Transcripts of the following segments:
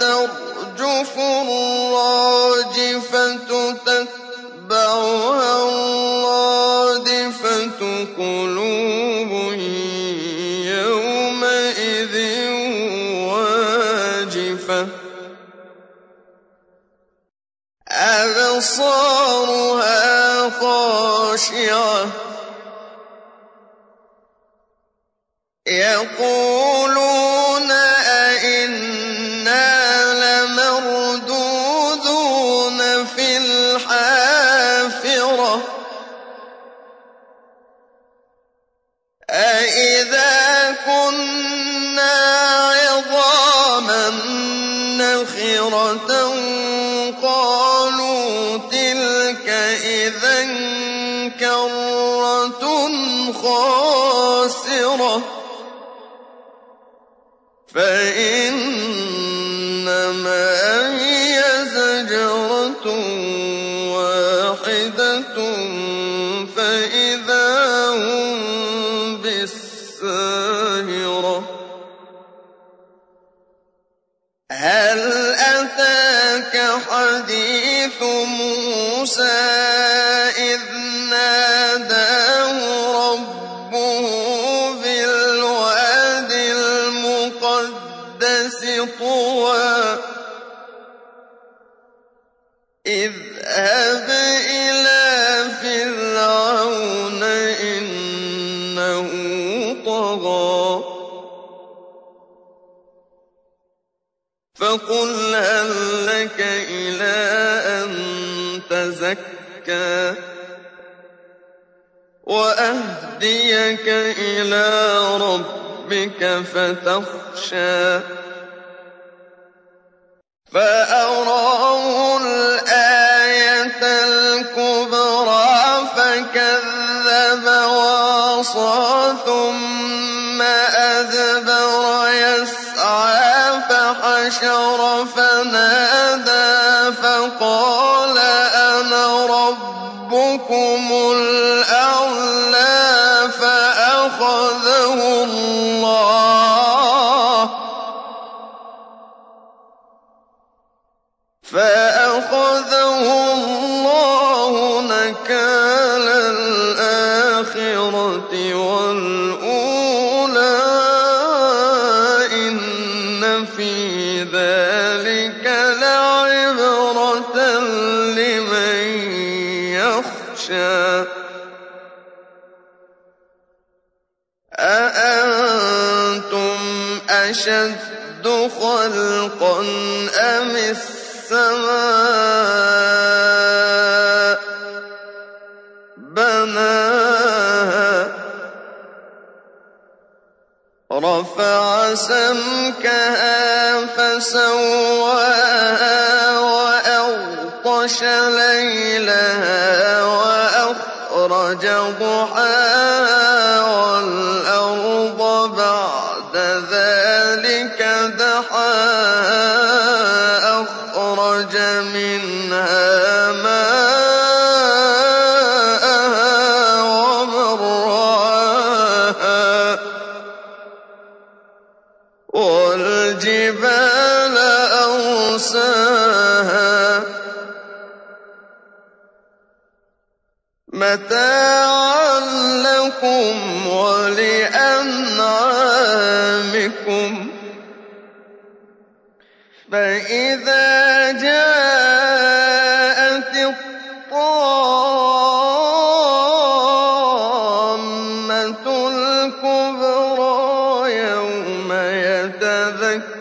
ترجف الراجفة تتبعها الرادفة قلوب يومئذ واجفة. أبصارها خاشعة. يقولون أئذا كنا عظاما نخرة قالوا تلك إذا كرة خاسرة فإنما هي زجرة واحدة حديث موسى إذ ناداه ربه بالواد المقدس طوى. إلى فقل هل لك إلى أن تزكى وأهديك إلى ربك فتخشى فأراه الآية الكبرى فكذب وعصى ثم فحشر فنادى فقال أنا ربكم الأعلى فأخذه الله. فأخذه ذلك لعبرة لمن يخشى. أأنتم أشد خلقا أم السماء؟ رفع سمكها فسواها وأغطش ليلها وأخرج ضحاها والأرض بعد متاعا لكم ولأنعامكم. فإذا جاءت الطامة الكبرى يوم يتذكر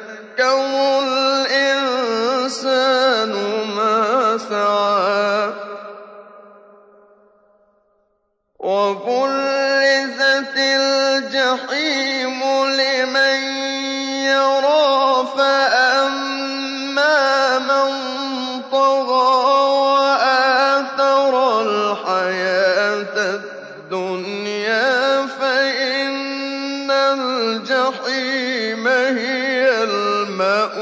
الْجَحِيمُ لِمَن يَرَىٰ فَأَمَّا مَن طَغَىٰ وَآثَرَ الْحَيَاةَ الدُّنْيَا فَإِنَّ الْجَحِيمَ هِيَ الْمَأْوَىٰ.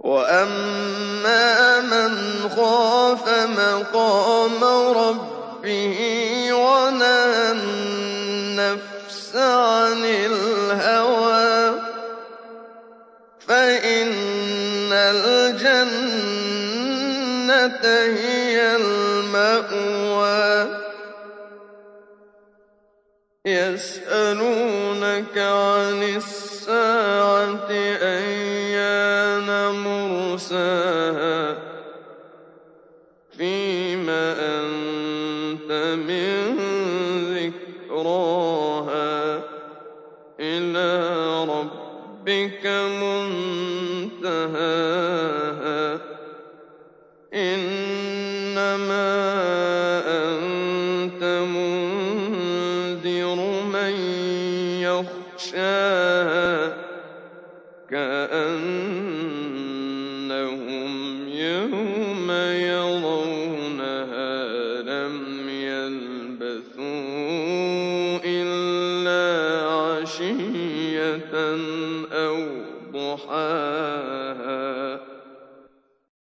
وَأَمَّا مَنْ خَافَ مَقَامَ رَبِّهِ وَنَهَى عَنِ الْهَوَىٰ فَإِنَّ الْجَنَّةَ هِيَ الْمَأْوَىٰ. يَسْأَلُونَكَ عَنِ السَّاعَةِ رَبِّكَ مُنتَهَاهَا. إِنَّمَا أَنتَ مُنذِرُ مَن يَخْشَاهَا. كَأَنَّهُمْ يَوْمَ يَرَوْنَهَا لَمْ يَلْبَثُوا إِلَّا عَشِيًّا.